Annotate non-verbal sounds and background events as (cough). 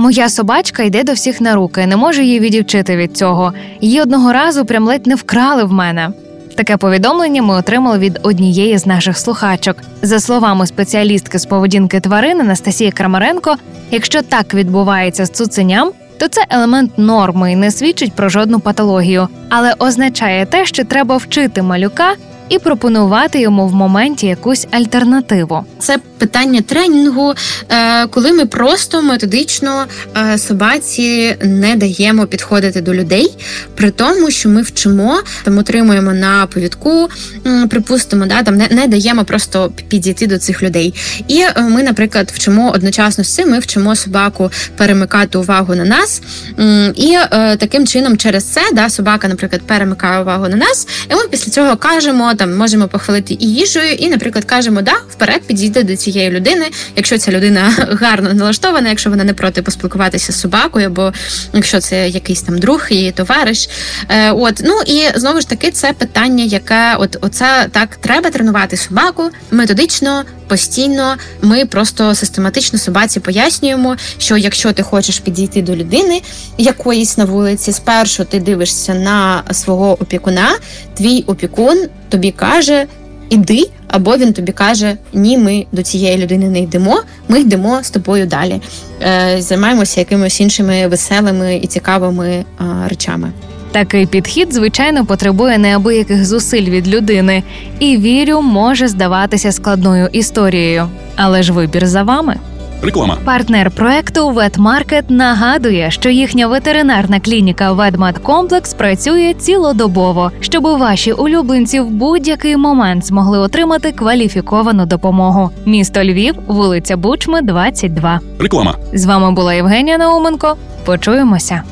Моя собачка йде до всіх на руки, не можу її відівчити від цього. Її одного разу прям ледь не вкрали в мене. Таке повідомлення ми отримали від однієї з наших слухачок. За словами спеціалістки з поведінки тварин Анастасії Крамаренко, якщо так відбувається з цуценям, то це елемент норми і не свідчить про жодну патологію, але означає те, що треба вчити малюка і пропонувати йому в моменті якусь альтернативу. Це питання тренінгу, е, коли ми просто методично е, собаці не даємо підходити до людей, при тому, що ми вчимо там утримуємо на повідку, припустимо, да там не, не даємо просто підійти до цих людей. І е, ми, наприклад, вчимо одночасно з цим, ми вчимо собаку перемикати увагу на нас. І таким чином, через це да, собака, наприклад, перемикає увагу на нас, і ми після цього кажемо, там можемо похвалити і їжею, і, наприклад, кажемо, да, вперед підійди до цієї людини, якщо ця людина (laughs) гарно налаштована, якщо вона не проти поспілкуватися з собакою, або якщо це якийсь там друг її товариш. Е, от ну і знову ж таки, це питання, яке от оце так треба тренувати собаку методично, постійно. Ми просто систематично собаці пояснюємо, що якщо ти хочеш підійти до людини якоїсь на вулиці, спершу ти дивишся на свого опікуна, твій опікун тобі каже. Іди, або він тобі каже: Ні, ми до цієї людини не йдемо, ми йдемо з тобою далі. Е, займаємося якимись іншими веселими і цікавими речами. Такий підхід, звичайно, потребує неабияких зусиль від людини, і вірю, може здаватися складною історією. Але ж вибір за вами. Реклама. Партнер проекту Ветмаркет нагадує, що їхня ветеринарна клініка Ведмедкомплекс працює цілодобово, щоб ваші улюбленці в будь-який момент змогли отримати кваліфіковану допомогу. Місто Львів, вулиця Бучми, 22. Реклама. З вами була Євгенія Науменко. Почуємося.